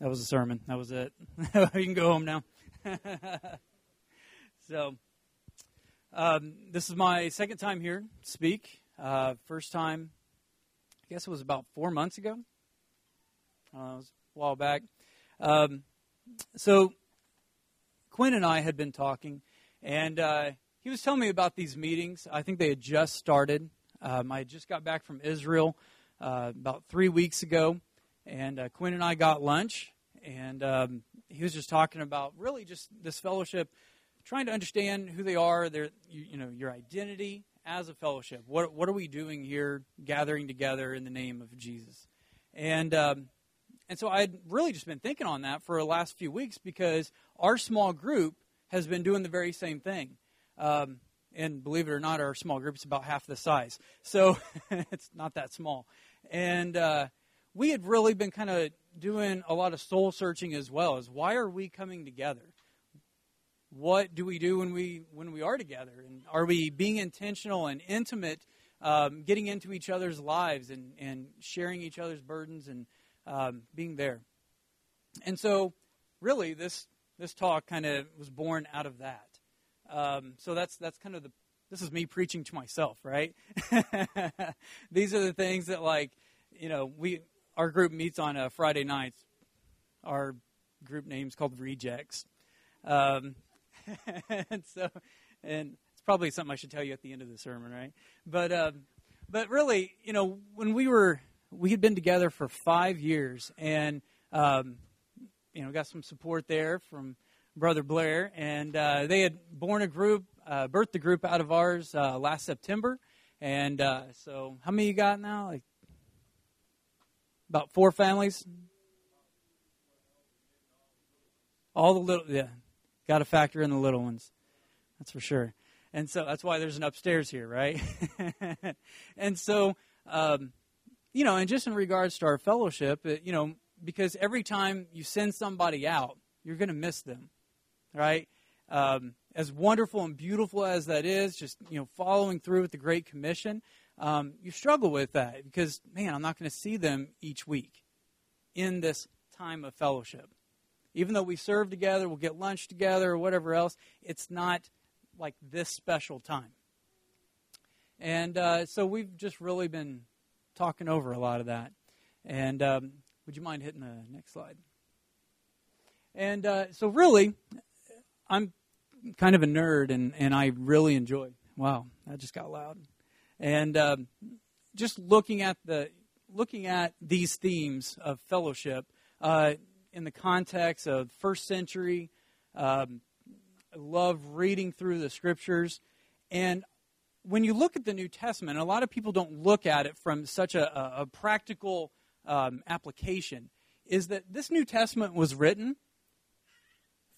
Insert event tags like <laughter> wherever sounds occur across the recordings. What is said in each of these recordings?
that was a sermon. That was it. <laughs> you can go home now. <laughs> so, um, this is my second time here to speak. Uh, first time, I guess it was about four months ago. Uh, it was a while back. Um, so, Quinn and I had been talking, and uh, he was telling me about these meetings. I think they had just started. Um, I just got back from Israel uh, about three weeks ago and uh, Quinn and I got lunch, and um, he was just talking about really just this fellowship, trying to understand who they are, their you, you, know your identity as a fellowship. What what are we doing here, gathering together in the name of Jesus? And um, and so I'd really just been thinking on that for the last few weeks because our small group has been doing the very same thing. Um, and believe it or not, our small group is about half the size, so <laughs> it's not that small. And uh, we had really been kind of doing a lot of soul searching as well as why are we coming together? What do we do when we when we are together? And are we being intentional and intimate um, getting into each other's lives and, and sharing each other's burdens and um, being there? And so really this this talk kind of was born out of that. Um, so that's that's kind of the this is me preaching to myself right? <laughs> These are the things that like you know we our group meets on a Friday nights. Our group name's called Rejects. Um, <laughs> and so, and it's probably something I should tell you at the end of the sermon, right? But, um, but really, you know, when we were, we had been together for five years, and um, you know, got some support there from Brother Blair, and uh, they had born a group, uh, birthed a group out of ours uh, last September, and uh, so how many you got now? Like about four families. All the little, yeah, got to factor in the little ones. That's for sure. And so that's why there's an upstairs here, right? <laughs> and so, um, you know, and just in regards to our fellowship, it, you know, because every time you send somebody out, you're going to miss them, right? Um, as wonderful and beautiful as that is, just you know, following through with the Great Commission, um, you struggle with that because, man, I'm not going to see them each week in this time of fellowship. Even though we serve together, we'll get lunch together or whatever else, it's not like this special time. And uh, so we've just really been talking over a lot of that. And um, would you mind hitting the next slide? And uh, so, really, I'm kind of a nerd, and, and I really enjoy. Wow, that just got loud and um, just looking at the looking at these themes of fellowship uh, in the context of first century. Um, I love reading through the scriptures, and when you look at the New Testament, a lot of people don't look at it from such a, a practical um, application. Is that this New Testament was written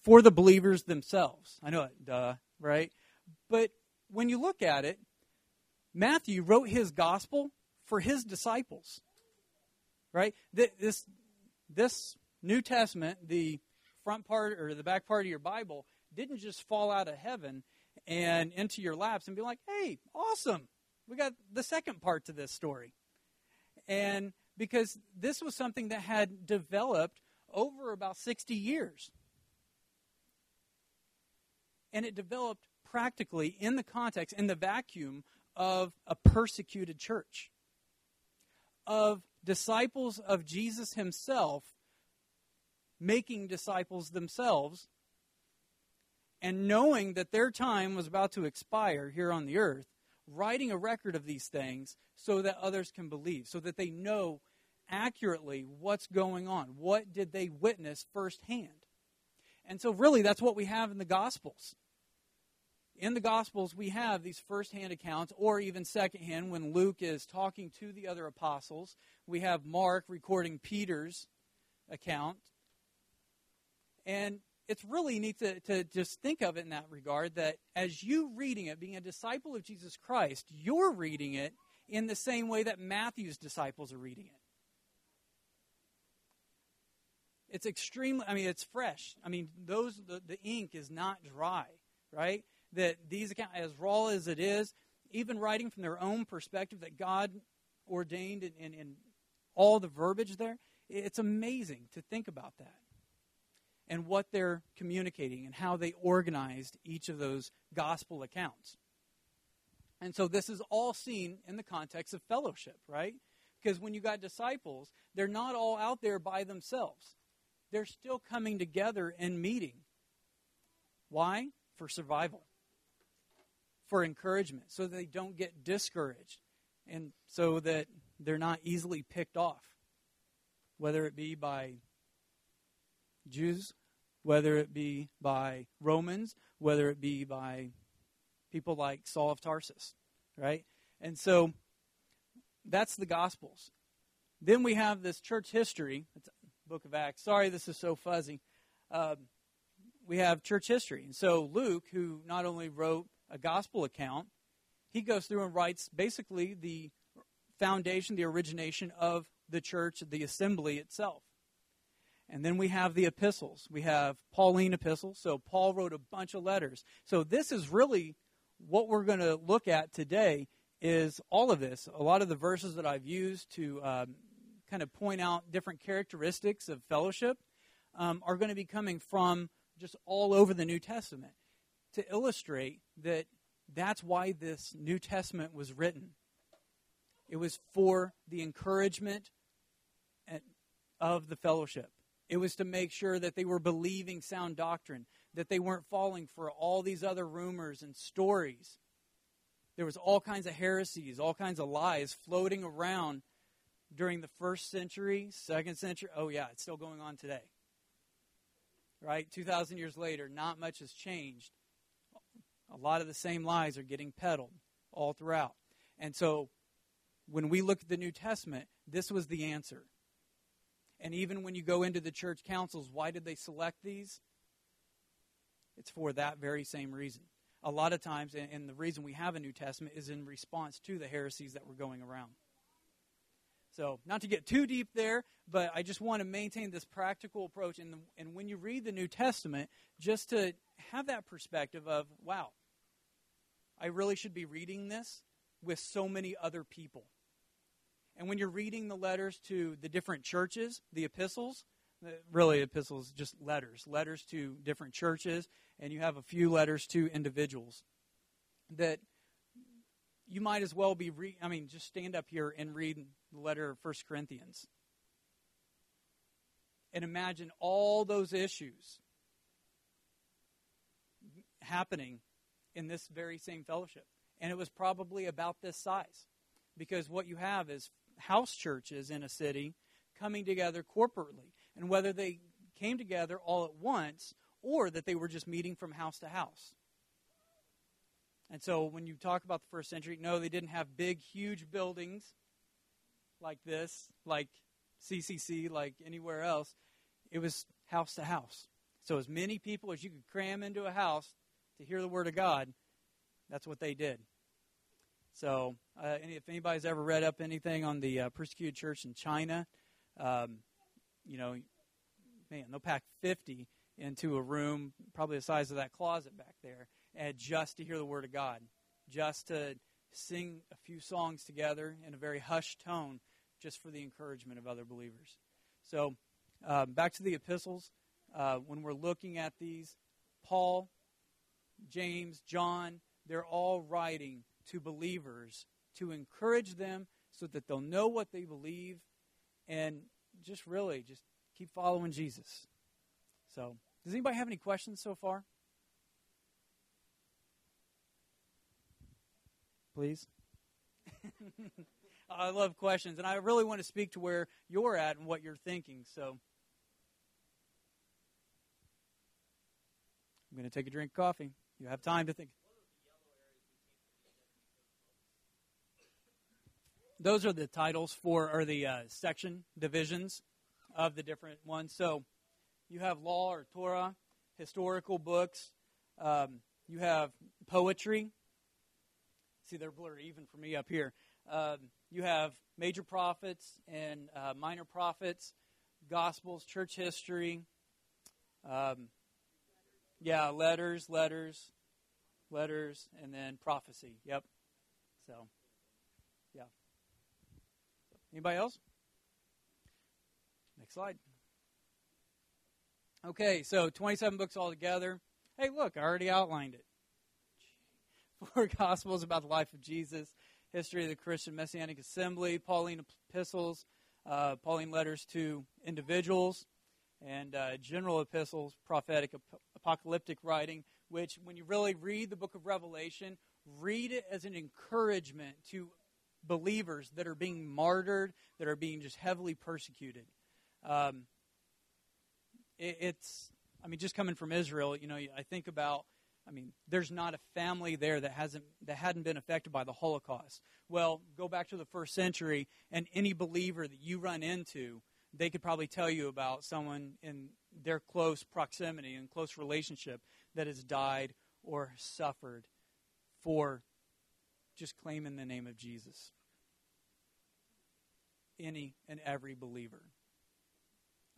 for the believers themselves? I know it, duh, right? But when you look at it, Matthew wrote his gospel for his disciples. Right? This, this New Testament, the front part or the back part of your Bible, didn't just fall out of heaven and into your laps and be like, hey, awesome. We got the second part to this story. And because this was something that had developed over about 60 years. And it developed practically in the context, in the vacuum of a persecuted church, of disciples of Jesus himself making disciples themselves, and knowing that their time was about to expire here on the earth, writing a record of these things so that others can believe, so that they know accurately what's going on. What did they witness firsthand? And so, really, that's what we have in the Gospels in the Gospels, we have these firsthand accounts, or even secondhand, when Luke is talking to the other apostles. We have Mark recording Peter's account. And it's really neat to, to just think of it in that regard that as you reading it, being a disciple of Jesus Christ, you're reading it in the same way that Matthew's disciples are reading it. It's extremely, I mean, it's fresh. I mean, those the, the ink is not dry, right? That these accounts, as raw as it is, even writing from their own perspective that God ordained in, all the verbiage there, It's amazing to think about that and what they're communicating and how they organized each of those gospel accounts. And so this is all seen in the context of fellowship, right? Because when you got disciples, they're not all out there by themselves. They're still coming together and meeting. Why? For survival, for encouragement, so they don't get discouraged, and so that they're not easily picked off, whether it be by Jews, whether it be by Romans, whether it be by people like Saul of Tarsus, right? And so that's the Gospels. Then we have this church history, book of Acts. Sorry, this is so fuzzy. Um, we have church history. And so Luke, who not only wrote a gospel account, he goes through and writes basically the foundation, the origination of the church, the assembly itself. And then we have the epistles. We have Pauline epistles. So Paul wrote a bunch of letters. So this is really what we're going to look at today is all of this. A lot of the verses that I've used to um, kind of point out different characteristics of fellowship um, are going to be coming from just all over the New Testament to illustrate that that's why this New Testament was written. It was for the encouragement of the fellowship. It was to make sure that they were believing sound doctrine, that they weren't falling for all these other rumors and stories. There was all kinds of heresies, all kinds of lies floating around during the first century, second century. Oh, yeah, it's still going on today. Right? 2,000 years later, not much has changed. A lot of the same lies are getting peddled all throughout. And so when we look at the New Testament, this was the answer. And even when you go into the church councils, why did they select these? It's for that very same reason. A lot of times, and the reason we have a New Testament is in response to the heresies that were going around. So, not to get too deep there, but I just want to maintain this practical approach. And, the, and when you read the New Testament, just to have that perspective of, wow, I really should be reading this with so many other people. And when you're reading the letters to the different churches, the epistles, really epistles just letters, letters to different churches, and you have a few letters to individuals that you might as well be re- I mean just stand up here and read the letter of 1 Corinthians. And imagine all those issues happening in this very same fellowship. And it was probably about this size. Because what you have is house churches in a city coming together corporately. And whether they came together all at once or that they were just meeting from house to house. And so when you talk about the first century, no, they didn't have big, huge buildings like this, like CCC, like anywhere else. It was house to house. So as many people as you could cram into a house to hear the word of God, that's what they did. So, uh, if anybody's ever read up anything on the uh, persecuted church in China, um, you know, man, they'll pack 50 into a room, probably the size of that closet back there, and just to hear the Word of God, just to sing a few songs together in a very hushed tone, just for the encouragement of other believers. So, uh, back to the epistles. Uh, when we're looking at these, Paul, James, John, they're all writing to believers to encourage them so that they'll know what they believe and just really just keep following Jesus. So, does anybody have any questions so far? Please. <laughs> I love questions, and I really want to speak to where you're at and what you're thinking. So, I'm going to take a drink of coffee. You have time to think. those are the titles for, or the uh, section divisions of the different ones. So you have law or Torah, historical books, um, you have poetry. See, they're blurry even for me up here. Um, you have major prophets and uh, minor prophets, gospels, church history. Um, yeah, letters, letters, letters, and then prophecy. Yep. So. Yeah. Anybody else? Next slide. Okay, so 27 books altogether. Hey, look, I already outlined it. <laughs> Four Gospels about the life of Jesus, history of the Christian Messianic Assembly, Pauline epistles, uh, Pauline letters to individuals, and uh, general epistles, prophetic, ap- apocalyptic writing, which, when you really read the book of Revelation, read it as an encouragement to believers that are being martyred, that are being just heavily persecuted. Um, it, it's, I mean, just coming from Israel, you know, I think about, I mean, there's not a family there that hasn't that hadn't been affected by the Holocaust. Well, go back to the first century, and any believer that you run into, they could probably tell you about someone in their close proximity and close relationship that has died or suffered for just claiming the name of Jesus. Any and every believer.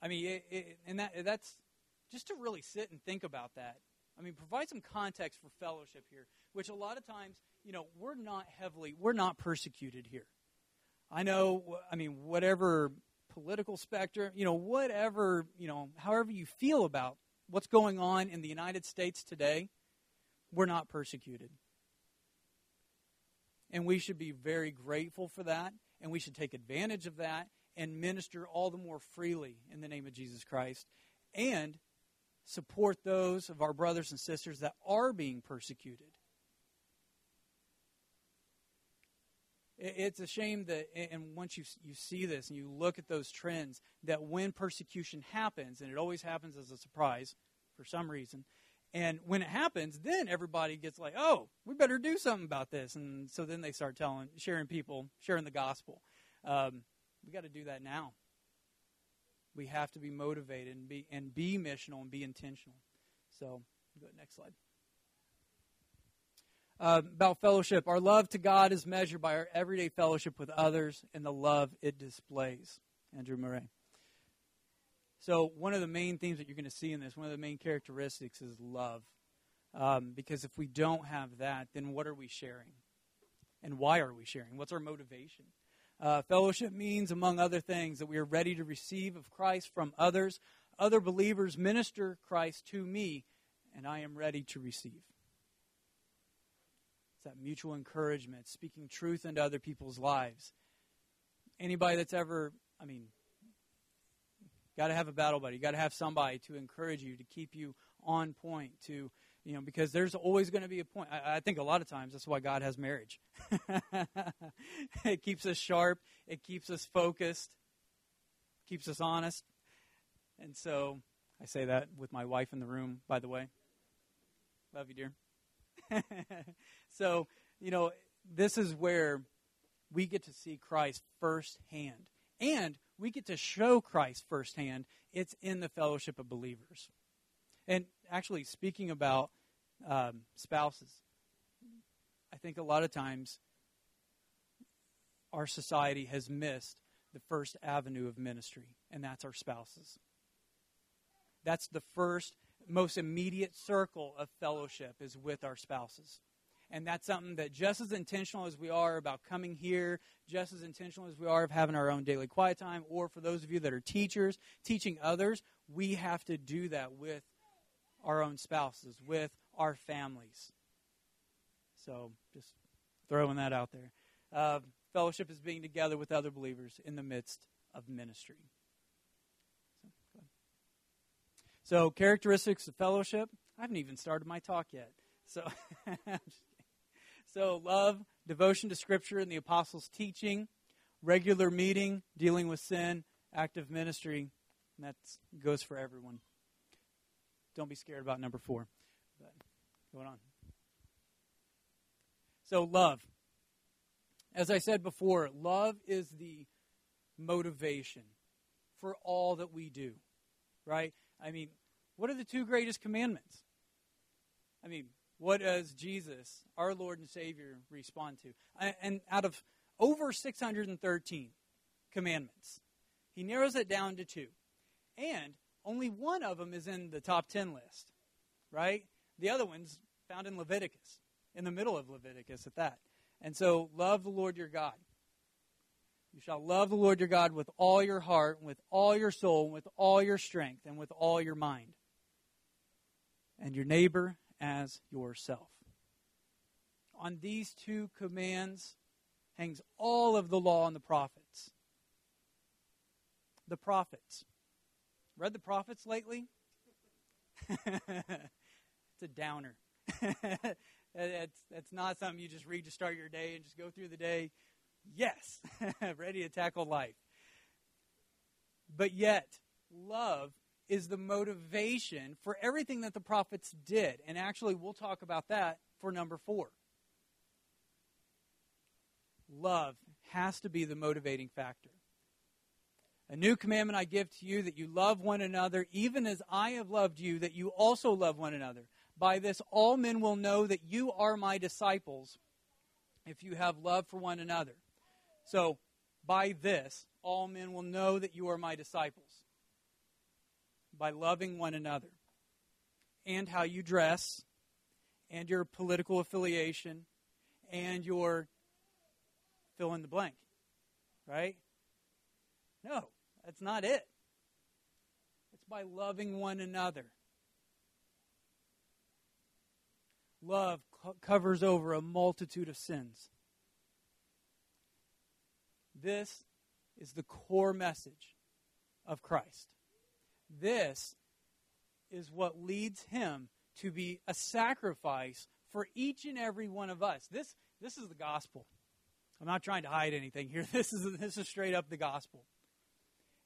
I mean, it, it, and that that's just to really sit and think about that. I mean, provide some context for fellowship here, which a lot of times, you know, we're not heavily, we're not persecuted here. I know, I mean, whatever political spectrum, you know, whatever, you know, however you feel about what's going on in the United States today, we're not persecuted. And we should be very grateful for that, and we should take advantage of that and minister all the more freely in the name of Jesus Christ and support those of our brothers and sisters that are being persecuted. It's a shame that, and once you, you see this and you look at those trends, that when persecution happens, and it always happens as a surprise for some reason, and when it happens, then everybody gets like, oh, we better do something about this. And so then they start telling, sharing people, sharing the gospel. Um, we got to do that now. We have to be motivated and be and be missional and be intentional. So, go to next slide. Uh, about fellowship, our love to God is measured by our everyday fellowship with others and the love it displays. Andrew Murray. So, one of the main themes that you're going to see in this, one of the main characteristics is love. Um, because if we don't have that, then what are we sharing? And why are we sharing? What's our motivation? Uh, fellowship means, among other things, that we are ready to receive of Christ from others. Other believers minister Christ to me, and I am ready to receive. That mutual encouragement, speaking truth into other people's lives. Anybody that's ever, I mean, got to have a battle buddy. You got to have somebody to encourage you, to keep you on point, to you know, because there's always going to be a point. I, I, think a lot of times that's why God has marriage. <laughs> it keeps us sharp, it keeps us focused, keeps us honest. And so I say that with my wife in the room, by the way. Love you, dear. <laughs> so, you know, this is where we get to see Christ firsthand. And we get to show Christ firsthand. It's in the fellowship of believers. And actually, speaking about um, spouses, I think a lot of times our society has missed the first avenue of ministry, and that's our spouses. That's the first, most immediate circle of fellowship is with our spouses. And that's something that just as intentional as we are about coming here, just as intentional as we are of having our own daily quiet time, or for those of you that are teachers, teaching others, we have to do that with our own spouses, with our families. So just throwing that out there. Uh, fellowship is being together with other believers in the midst of ministry. So, so characteristics of fellowship. I haven't even started my talk yet. So, <laughs> so love, devotion to Scripture and the apostles' teaching, regular meeting, dealing with sin, active ministry. And that goes for everyone. Don't be scared about number four. But going on. So, love. As I said before, love is the motivation for all that we do, right? I mean, what are the two greatest commandments? I mean, what does Jesus, our Lord and Savior, respond to? And out of over 613 commandments, he narrows it down to two. And only one of them is in the top 10 list, right? The other one's found in Leviticus, in the middle of Leviticus at that. And so, love the Lord your God. You shall love the Lord your God with all your heart, with all your soul, with all your strength, and with all your mind. And your neighbor as yourself. On these two commands hangs all of the law and the prophets. The prophets. Read the prophets lately? <laughs> it's a downer. <laughs> that's, that's not something you just read to start your day and just go through the day. Yes, <laughs> ready to tackle life. But yet, love is the motivation for everything that the prophets did. And actually, we'll talk about that for number four. Love has to be the motivating factor. A new commandment I give to you that you love one another, even as I have loved you, that you also love one another. By this, all men will know that you are my disciples if you have love for one another. So, by this, all men will know that you are my disciples. By loving one another. And how you dress, and your political affiliation, and your fill in the blank. Right? No, that's not it. It's by loving one another. Love co- covers over a multitude of sins. This is the core message of Christ. This is what leads him to be a sacrifice for each and every one of us. This, this is the gospel. I'm not trying to hide anything here. <laughs> This is, this is straight up the gospel.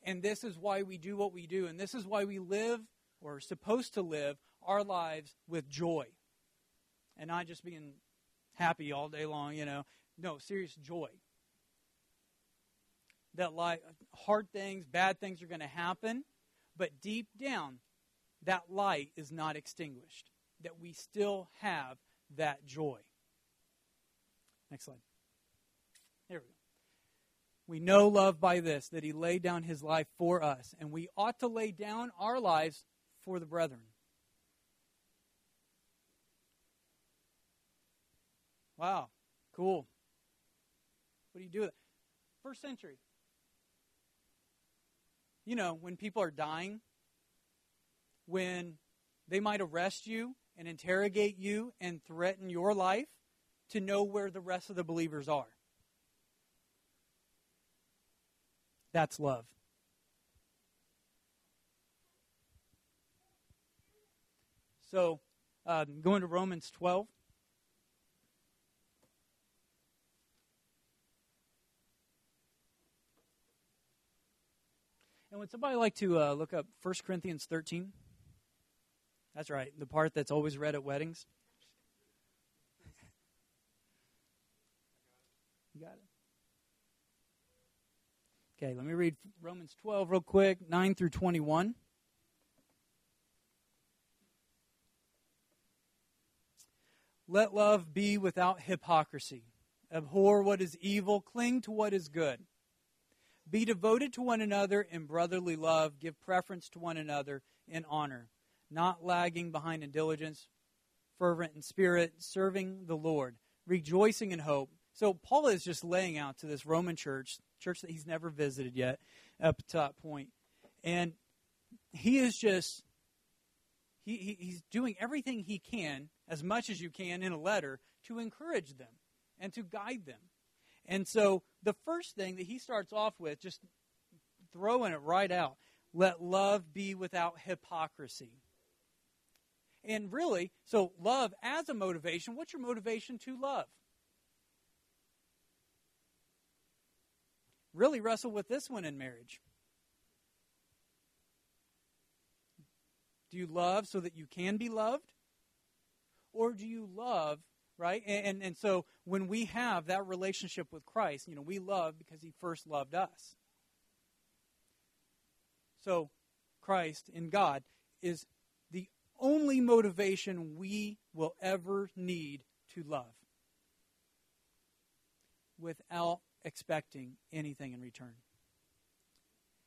And this is why we do what we do. And this is why we live, or are supposed to live, our lives with joy. And not just being happy all day long, you know. No, serious joy that like hard things, bad things are going to happen, but deep down, that light is not extinguished. That we still have that joy. Next slide. There we go. We know love by this, that he laid down his life for us, and we ought to lay down our lives for the brethren. Wow, cool. What do you do with it? First century you know, when people are dying, when they might arrest you and interrogate you and threaten your life to know where the rest of the believers are. That's love. So, um, going to Romans 12. And would somebody like to uh, look up 1 Corinthians 13? That's right, the part that's always read at weddings. You got it? Okay, let me read Romans 12 real quick 9 through 21. Let love be without hypocrisy. Abhor what is evil, cling to what is good. Be devoted to one another in brotherly love. Give preference to one another in honor, not lagging behind in diligence, fervent in spirit, serving the Lord, rejoicing in hope. So Paul is just laying out to this Roman church, church that he's never visited yet, up to that point, and he is just he, he, he's doing everything he can, as much as you can in a letter, to encourage them and to guide them. And so the first thing that he starts off with, just throwing it right out, let love be without hypocrisy. And really, so love as a motivation, what's your motivation to love? Really wrestle with this one in marriage. Do you love so that you can be loved? Or do you love right? And, and, and so when we have that relationship with Christ, you know, we love because he first loved us. So Christ in God is the only motivation we will ever need to love without expecting anything in return.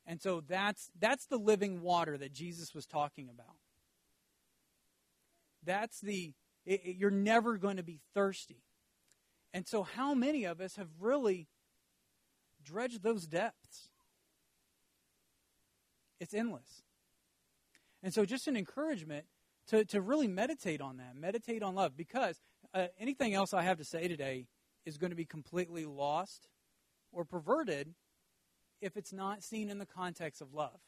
And so that's that's the living water that Jesus was talking about. That's the it, it, you're never going to be thirsty. And so, how many of us have really dredged those depths. It's endless. And so, just an encouragement to, to really meditate on that, meditate on love, because uh, anything else I have to say today is going to be completely lost or perverted if it's not seen in the context of love.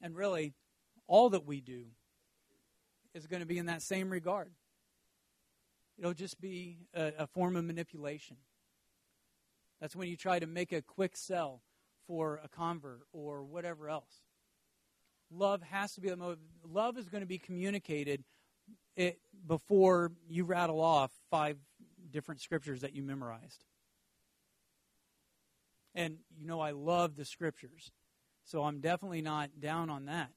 And really, all that we do is going to be in that same regard. It'll just be a, a form of manipulation. That's when you try to make a quick sell for a convert or whatever else. Love has to be the motive. Love is going to be communicated it, before you rattle off five different scriptures that you memorized. And you know, I love the scriptures. So I'm definitely not down on that.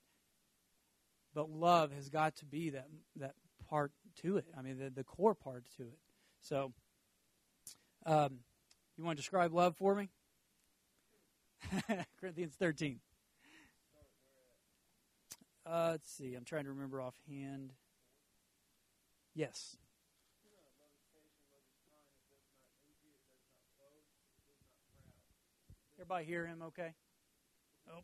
But love has got to be that, that part to it. I mean, the, the core part to it. So, um, you want to describe love for me? <laughs> Corinthians 13. Uh, let's see. I'm trying to remember offhand. Yes. Everybody hear him okay? Oh.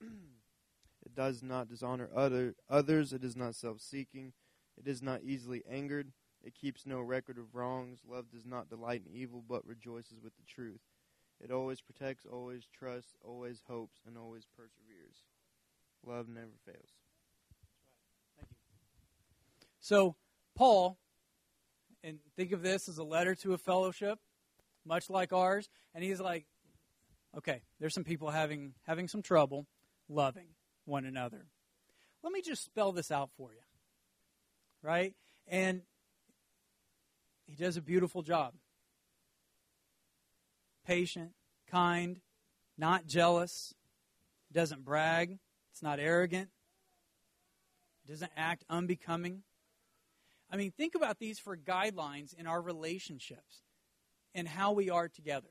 It does not dishonor other others. It is not self-seeking. It is not easily angered. It keeps no record of wrongs. Love does not delight in evil, but rejoices with the truth. It always protects, always trusts, always hopes, and always perseveres. Love never fails. Thank you. So, Paul, and think of this as a letter to a fellowship, much like ours, and he's like, okay, there's some people having having some trouble loving one another. Let me just spell this out for you. Right? And he does a beautiful job patient, kind, not jealous, doesn't brag, it's not arrogant, doesn't act unbecoming. I mean, think about these for guidelines in our relationships and how we are together.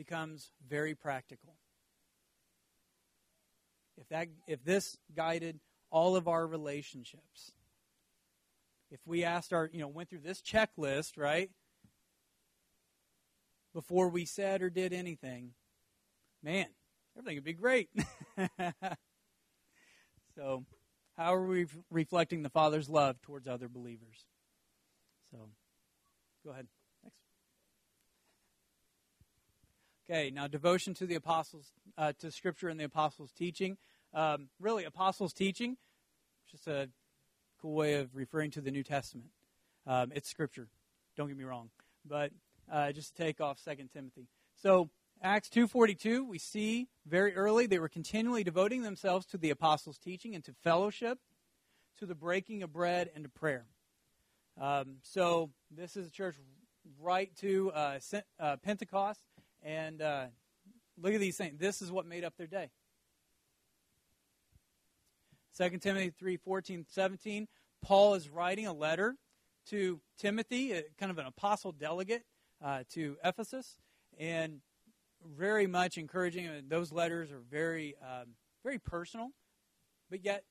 Becomes very practical. If that if this guided all of our relationships, if we asked our, you know, went through this checklist, right? before we said or did anything, man, everything would be great. <laughs> so, how are we reflecting the Father's love towards other believers? So, go ahead. Next. Okay, now devotion to the apostles, uh, to Scripture and the apostles' teaching. Um, really, apostles' teaching, just a cool way of referring to the New Testament. Um, it's Scripture. Don't get me wrong, but uh, just to take off Second Timothy. So Acts 2.42, we see very early they were continually devoting themselves to the apostles' teaching and to fellowship, to the breaking of bread, and to prayer. Um, so this is a church right to uh, uh, Pentecost, and uh, look at these things. This is what made up their day. 2 Timothy 3 14, 17. Paul is writing a letter to Timothy, kind of an apostle delegate, uh, to Ephesus, and very much encouraging. Those letters are very, um, very personal, but yet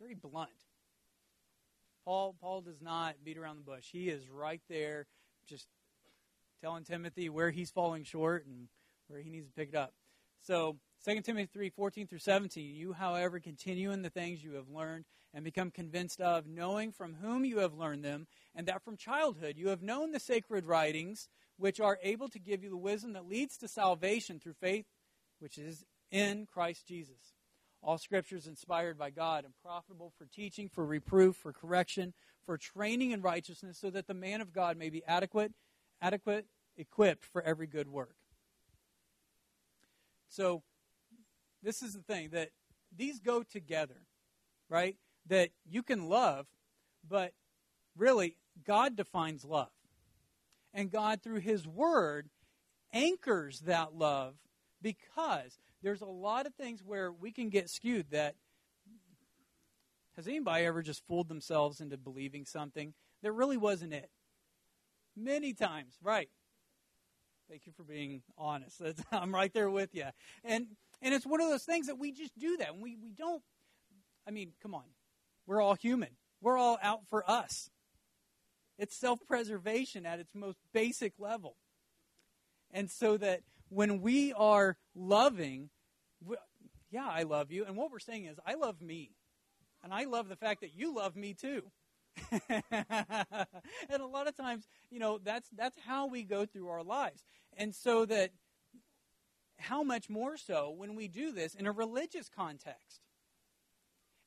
very blunt. Paul, Paul does not beat around the bush. He is right there, just telling Timothy where he's falling short and where he needs to pick it up. So 2 Timothy 3 14 through 17. You, however, continue in the things you have learned and become convinced of, knowing from whom you have learned them, and that from childhood you have known the sacred writings, which are able to give you the wisdom that leads to salvation through faith, which is in Christ Jesus. All scripture is inspired by God and profitable for teaching, for reproof, for correction, for training in righteousness, so that the man of God may be adequate, adequate, equipped for every good work. So this is the thing that these go together, right? That you can love, but really, God defines love. And God, through His Word, anchors that love because there's a lot of things where we can get skewed that. Has anybody ever just fooled themselves into believing something that really wasn't it? Many times, right? Thank you for being honest. That's, <laughs> I'm right there with you. And and it's one of those things that we just do that. And we, we don't, I mean, come on. We're all human. We're all out for us. It's self preservation at its most basic level. And so that when we are loving, we, yeah, I love you. And what we're saying is, I love me. And I love the fact that you love me too. <laughs> and a lot of times, you know, that's that's how we go through our lives. And so that how much more so when we do this in a religious context.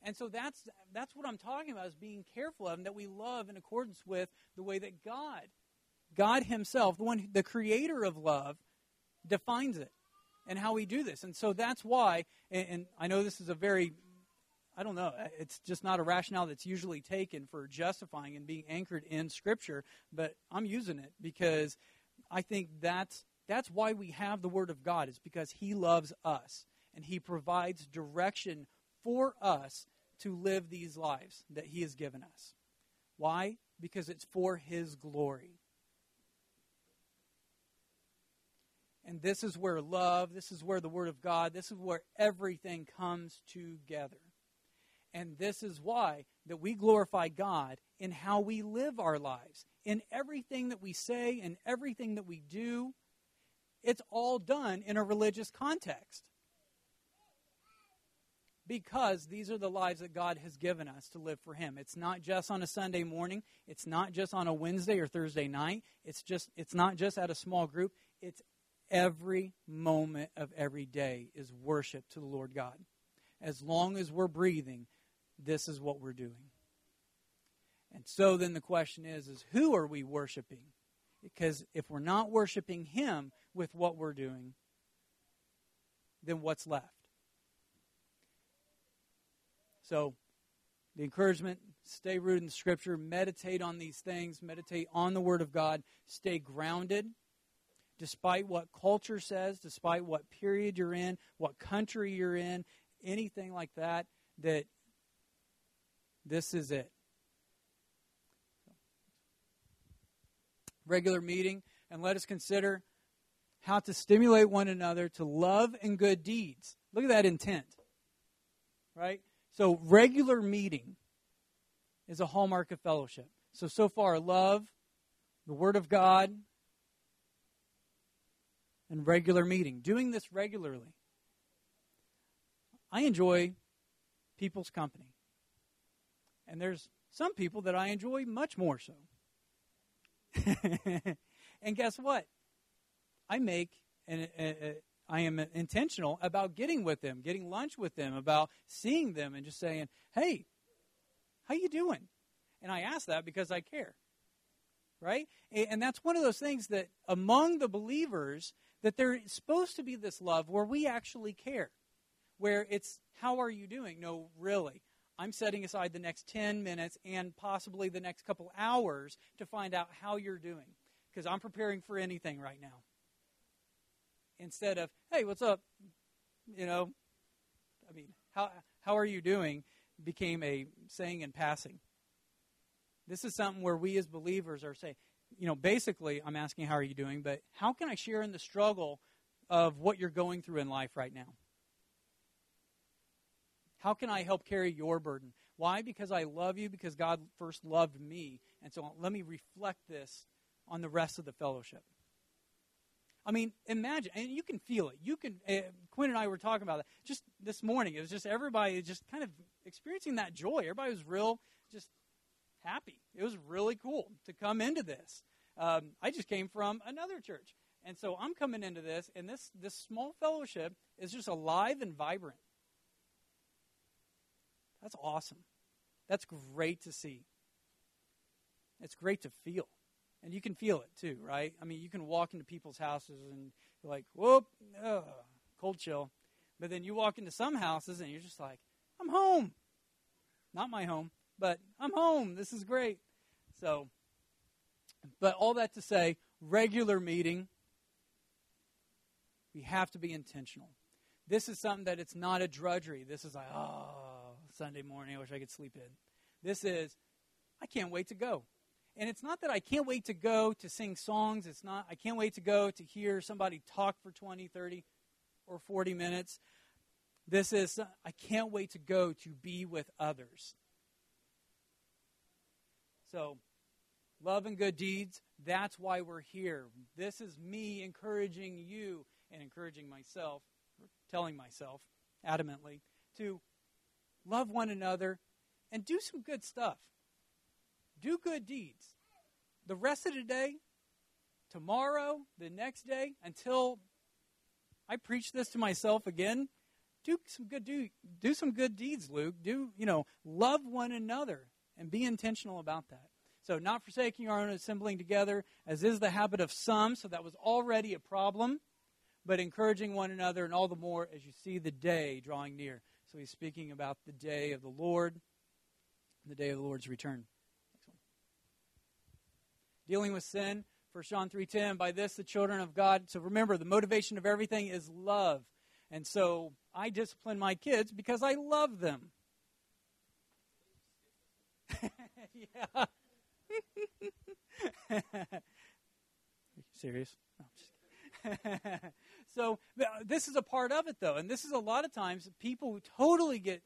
And so that's that's what I'm talking about is being careful of and that we love in accordance with the way that God, God Himself, the one the creator of love, defines it and how we do this. And so that's why, and, and I know this is a very I don't know. It's just not a rationale that's usually taken for justifying and being anchored in Scripture, but I'm using it because I think that's that's why we have the Word of God. Is because He loves us and He provides direction for us to live these lives that He has given us. Why? Because it's for His glory. And this is where love, this is where the Word of God, this is where everything comes together. And this is why that we glorify God in how we live our lives. In everything that we say and everything that we do, it's all done in a religious context. Because these are the lives that God has given us to live for him. It's not just on a Sunday morning, it's not just on a Wednesday or Thursday night, it's just it's not just at a small group, it's every moment of every day is worship to the Lord God. As long as we're breathing, this is what we're doing. And so then the question is is who are we worshiping? Because if we're not worshiping him with what we're doing, then what's left? So the encouragement stay rooted in scripture, meditate on these things, meditate on the word of God, stay grounded despite what culture says, despite what period you're in, what country you're in, anything like that that this is it. Regular meeting, and let us consider how to stimulate one another to love and good deeds. Look at that intent. Right? So, regular meeting is a hallmark of fellowship. So, so far, love, the Word of God, and regular meeting. Doing this regularly. I enjoy people's company. And there's some people that I enjoy much more so. <laughs> and guess what? I make and I am intentional about getting with them, getting lunch with them, about seeing them and just saying, "Hey, how you doing?" And I ask that because I care. Right? And that's one of those things that among the believers that there's supposed to be this love where we actually care. Where it's, "How are you doing?" No, really. I'm setting aside the next 10 minutes and possibly the next couple hours to find out how you're doing because I'm preparing for anything right now. Instead of, hey, what's up? You know, I mean, how, how are you doing became a saying in passing. This is something where we as believers are saying, you know, basically, I'm asking, how are you doing? But how can I share in the struggle of what you're going through in life right now? How can I help carry your burden? Why? Because I love you, because God first loved me. And so let me reflect this on the rest of the fellowship. I mean, imagine, and you can feel it. You can. Uh, Quinn and I were talking about that just this morning. It was just everybody just kind of experiencing that joy. Everybody was real, just happy. It was really cool to come into this. Um, I just came from another church, and so I'm coming into this, and this this small fellowship is just alive and vibrant. That's awesome. That's great to see. It's great to feel. And you can feel it too, right? I mean, you can walk into people's houses and you're like, whoop, ugh, cold chill. But then you walk into some houses and you're just like, I'm home. Not my home, but I'm home. This is great. So, but all that to say, regular meeting, we have to be intentional. This is something that it's not a drudgery. This is like, oh, Sunday morning. I wish I could sleep in. This is, I can't wait to go. And it's not that I can't wait to go to sing songs. It's not, I can't wait to go to hear somebody talk for 20, 30, or 40 minutes. This is, I can't wait to go to be with others. So, love and good deeds, that's why we're here. This is me encouraging you and encouraging myself, telling myself adamantly to love one another and do some good stuff. Do good deeds. The rest of the day, tomorrow, the next day, until I preach this to myself again, do some good do do some good deeds, Luke. Do you know love one another and be intentional about that. So not forsaking our own assembling together, as is the habit of some, so that was already a problem, but encouraging one another, and all the more as you see the day drawing near. So he's speaking about the day of the Lord, the day of the Lord's return. Dealing with sin, 1 John 3:10, by this the children of God. So remember, the motivation of everything is love. And so I discipline my kids because I love them. <laughs> yeah. <laughs> serious? No, <laughs> so this is a part of it, though, and this is a lot of times people who totally get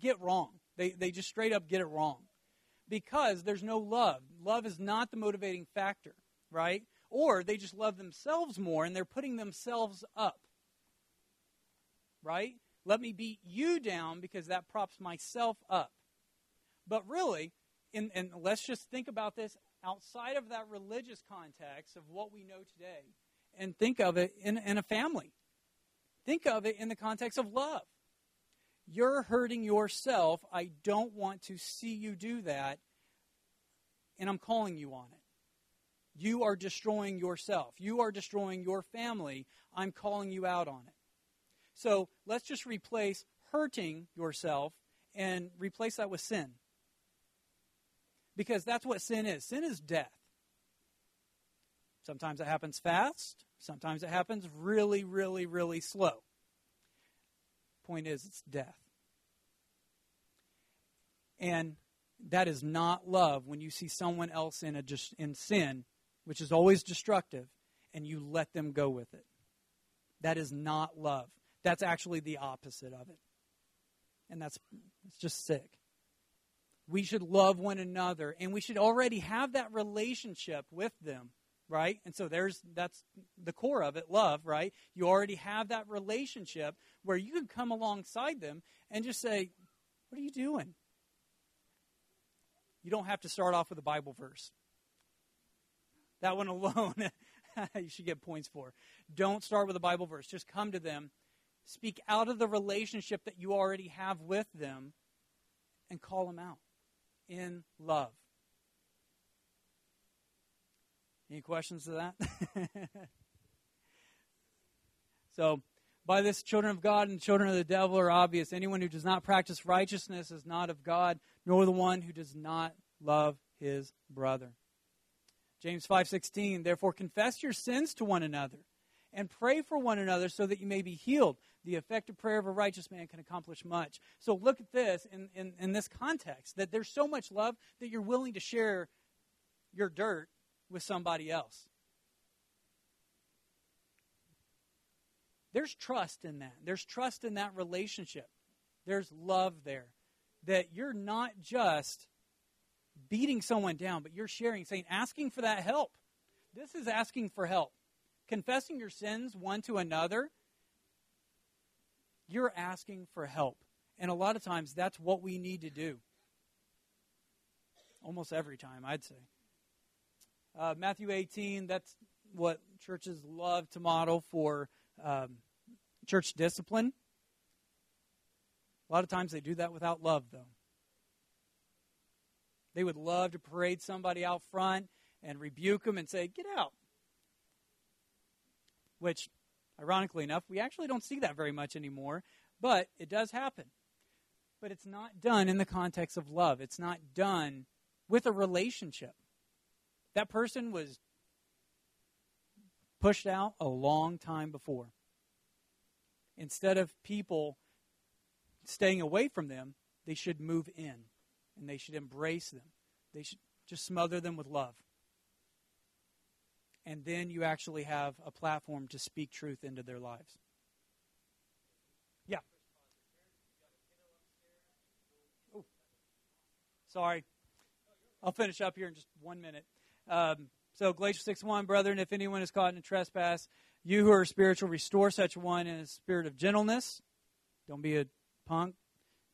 get wrong. They they just straight up get it wrong because there's no love. Love is not the motivating factor, right? Or they just love themselves more and they're putting themselves up right? Let me beat you down because that props myself up. But really, and let's just think about this outside of that religious context of what we know today and think of it in, in a family. Think of it in the context of love. You're hurting yourself. I don't want to see you do that. And I'm calling you on it. You are destroying yourself. You are destroying your family. I'm calling you out on it. So let's just replace hurting yourself and replace that with sin. Because that's what sin is sin is death. Sometimes it happens fast, sometimes it happens really, really, really slow. Point is, it's death. And that is not love when you see someone else in, a, in sin, which is always destructive, and you let them go with it. That is not love. That's actually the opposite of it. And that's it's just sick. We should love one another and we should already have that relationship with them, right? And so there's that's the core of it, love, right? You already have that relationship where you can come alongside them and just say, "What are you doing?" You don't have to start off with a Bible verse. That one <laughs> alone you should get points for. Don't start with a Bible verse. Just come to them Speak out of the relationship that you already have with them and call them out in love. Any questions to that? <laughs> so, by this, children of God and children of the devil are obvious. Anyone who does not practice righteousness is not of God, nor the one who does not love his brother. James 5:16 Therefore confess your sins to one another and pray for one another so that you may be healed. The effective prayer of a righteous man can accomplish much. So look at this in, in, in this context that there's so much love that you're willing to share your dirt with somebody else. There's trust in that. There's trust in that relationship. There's love there. That you're not just beating someone down, but you're sharing, saying, asking for that help. This is asking for help confessing your sins one to another, you're asking for help. And a lot of times that's what we need to do. Almost every time, I'd say. Uh, Matthew 18, that's what churches love to model for um, church discipline. A lot of times they do that without love, though. They would love to parade somebody out front and rebuke them and say, Get out which, ironically enough, we actually don't see that very much anymore, but it does happen. But it's not done in the context of love, it's not done with a relationship. That person was pushed out a long time before. Instead of people staying away from them, they should move in and they should embrace them. They should just smother them with love and then you actually have a platform to speak truth into their lives. Yeah. Oh, sorry. I'll finish up here in just one minute. Um, so, Galatians 6 1, brethren, if anyone is caught in a trespass, you who are spiritual, restore such one in a spirit of gentleness. Don't be a punk.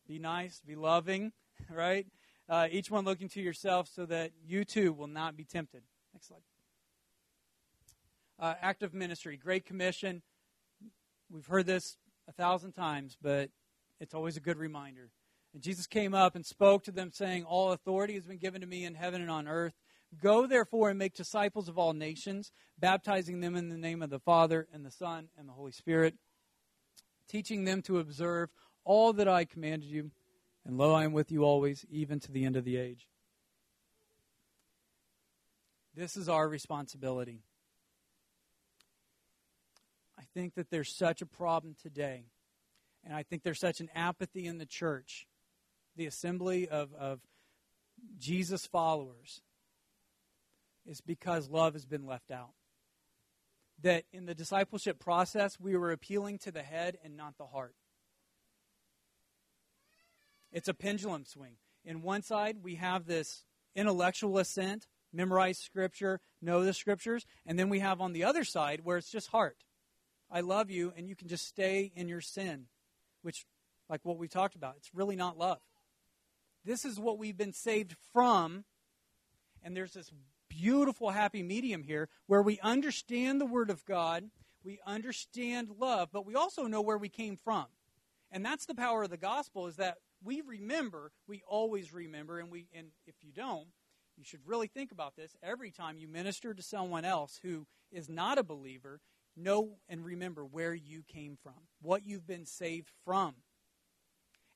Be nice. Be loving, <laughs> right? Uh, each one looking to yourself so that you too will not be tempted. Next slide. Uh, active ministry, Great Commission. We've heard this a thousand times, but it's always a good reminder. And Jesus came up and spoke to them, saying, All authority has been given to me in heaven and on earth. Go therefore and make disciples of all nations, baptizing them in the name of the Father and the Son and the Holy Spirit, teaching them to observe all that I commanded you. And lo, I am with you always, even to the end of the age. This is our responsibility. I think that there's such a problem today, and I think there's such an apathy in the church, the assembly of, of Jesus followers, is because love has been left out. That in the discipleship process, we were appealing to the head and not the heart. It's a pendulum swing. In one side, we have this intellectual assent, memorize scripture, know the scriptures, and then we have on the other side where it's just heart. I love you, and you can just stay in your sin, which, like what we talked about, it's really not love. This is what we've been saved from, and there's this beautiful happy medium here where we understand the Word of God, we understand love, but we also know where we came from. And that's the power of the gospel is that we remember, we always remember, and we and if you don't, you should really think about this every time you minister to someone else who is not a believer, know and remember where you came from, what you've been saved from.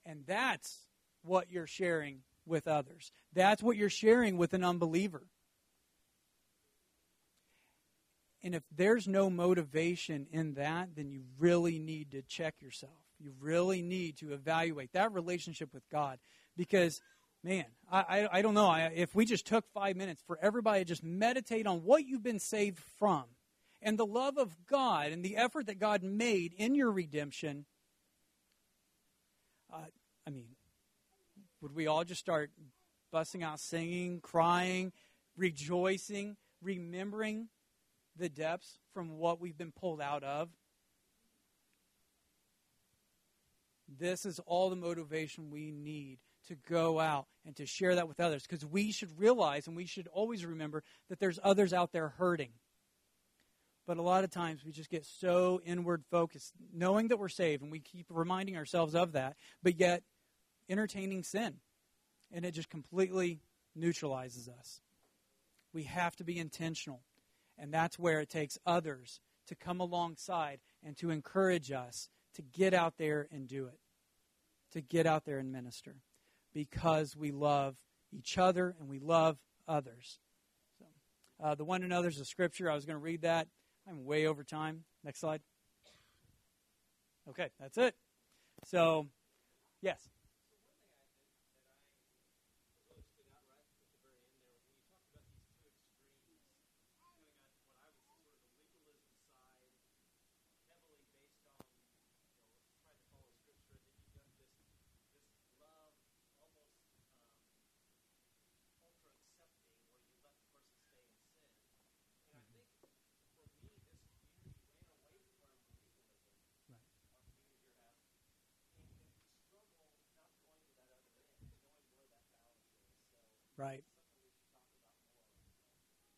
And that's what you're sharing with others. That's what you're sharing with an unbeliever. And if there's no motivation in that, then you really need to check yourself. You really need to evaluate that relationship with God. Because, man, I, I, I don't know. I, if we just took five minutes for everybody to just meditate on what you've been saved from and the love of God and the effort that God made in your redemption, uh, I mean, would we all just start busting out singing, crying, rejoicing, remembering the depths from what we've been pulled out of. This is all the motivation we need to go out and to share that with others because we should realize and we should always remember that there's others out there hurting. But a lot of times we just get so inward focused, knowing that we're saved, and we keep reminding ourselves of that, but yet entertaining sin. And it just completely neutralizes us. We have to be intentional. And that's where it takes others to come alongside and to encourage us to get out there and do it, to get out there and minister, because we love each other and we love others. So, uh, the one another is a scripture. I was going to read that. I'm way over time. Next slide. Okay, that's it. So, yes. Right.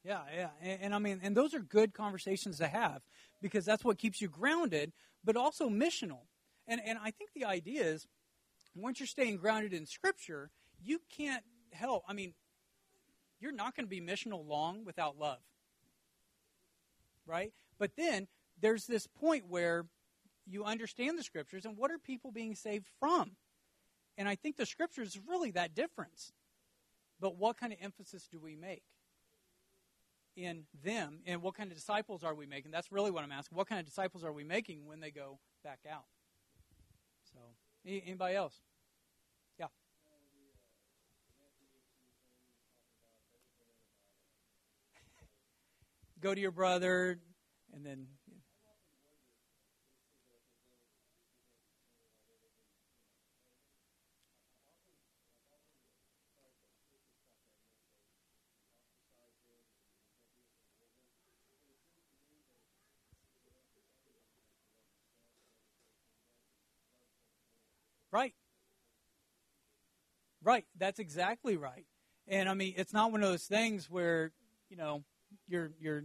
Yeah, yeah. And, and, I mean, and those are good conversations to have because that's what keeps you grounded, but also missional. And, and I think the idea is once you're staying grounded in Scripture, you can't help. I mean, you're not going to be missional long without love. Right? But then there's this point where you understand the Scriptures and what are people being saved from? And I think the Scriptures is really that difference. But what kind of emphasis do we make in them? And what kind of disciples are we making? That's really what I'm asking. What kind of disciples are we making when they go back out? So, anybody else? Yeah. <laughs> go to your brother, and then Right. Right. That's exactly right. And I mean, it's not one of those things where, you know, you're you're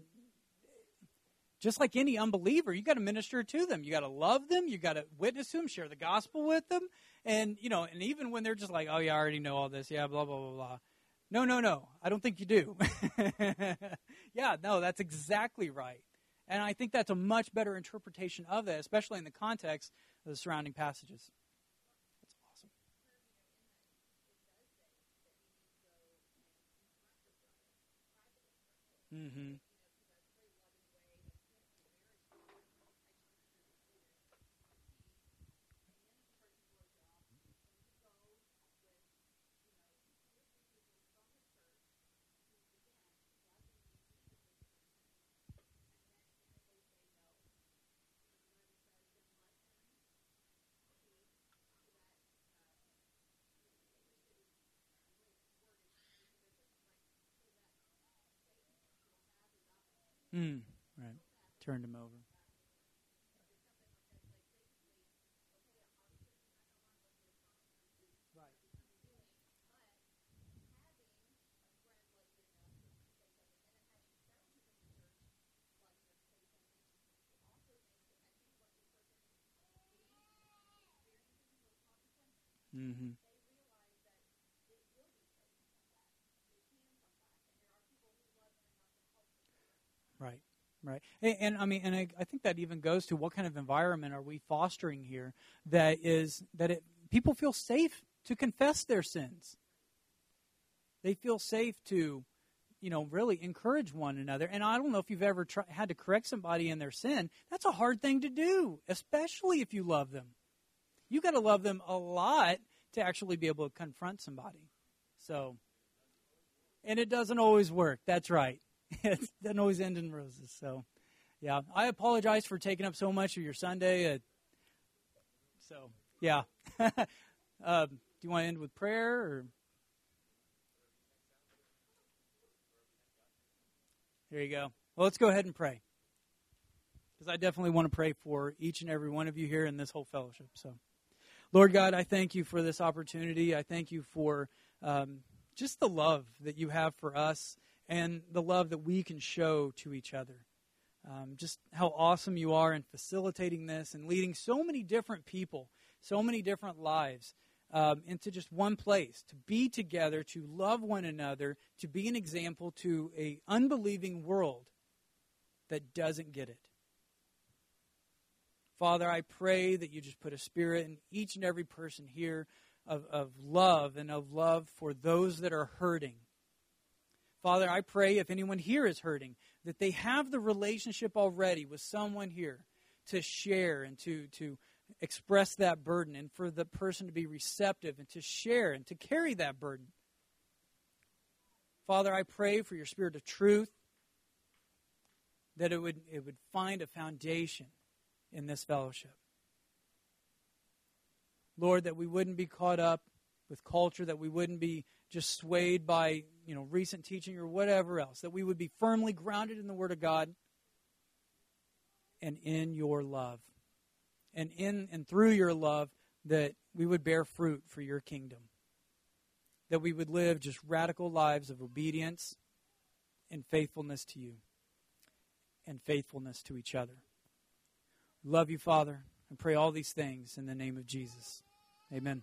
just like any unbeliever, you got to minister to them. You got to love them. You got to witness to them, share the gospel with them. And, you know, and even when they're just like, oh, yeah, I already know all this. Yeah, blah, blah, blah, blah. No, no, no. I don't think you do. <laughs> yeah, no, that's exactly right. And I think that's a much better interpretation of that, especially in the context of the surrounding passages. Mm-hmm. Mm, right. Turned him over. Mm-hmm. Right, right, and, and I mean, and I, I, think that even goes to what kind of environment are we fostering here that is that it people feel safe to confess their sins. They feel safe to, you know, really encourage one another. And I don't know if you've ever try, had to correct somebody in their sin. That's a hard thing to do, especially if you love them. You got to love them a lot to actually be able to confront somebody. So, and it doesn't always work. That's right. It doesn't always end in roses. So, yeah, I apologize for taking up so much of your Sunday. Uh, so, yeah. <laughs> uh, do you want to end with prayer or? There you go. Well, let's go ahead and pray. Because I definitely want to pray for each and every one of you here in this whole fellowship. So, Lord God, I thank you for this opportunity. I thank you for um, just the love that you have for us and the love that we can show to each other. Um, just how awesome you are in facilitating this and leading so many different people, so many different lives um, into just one place to be together, to love one another, to be an example to a unbelieving world that doesn't get it. Father, I pray that you just put a spirit in each and every person here of, of love and of love for those that are hurting Father, I pray if anyone here is hurting, that they have the relationship already with someone here to share and to, to express that burden, and for the person to be receptive and to share and to carry that burden. Father, I pray for your spirit of truth that it would, it would find a foundation in this fellowship. Lord, that we wouldn't be caught up with culture, that we wouldn't be just swayed by you know recent teaching or whatever else that we would be firmly grounded in the word of god and in your love and in and through your love that we would bear fruit for your kingdom that we would live just radical lives of obedience and faithfulness to you and faithfulness to each other. Love you father and pray all these things in the name of jesus. Amen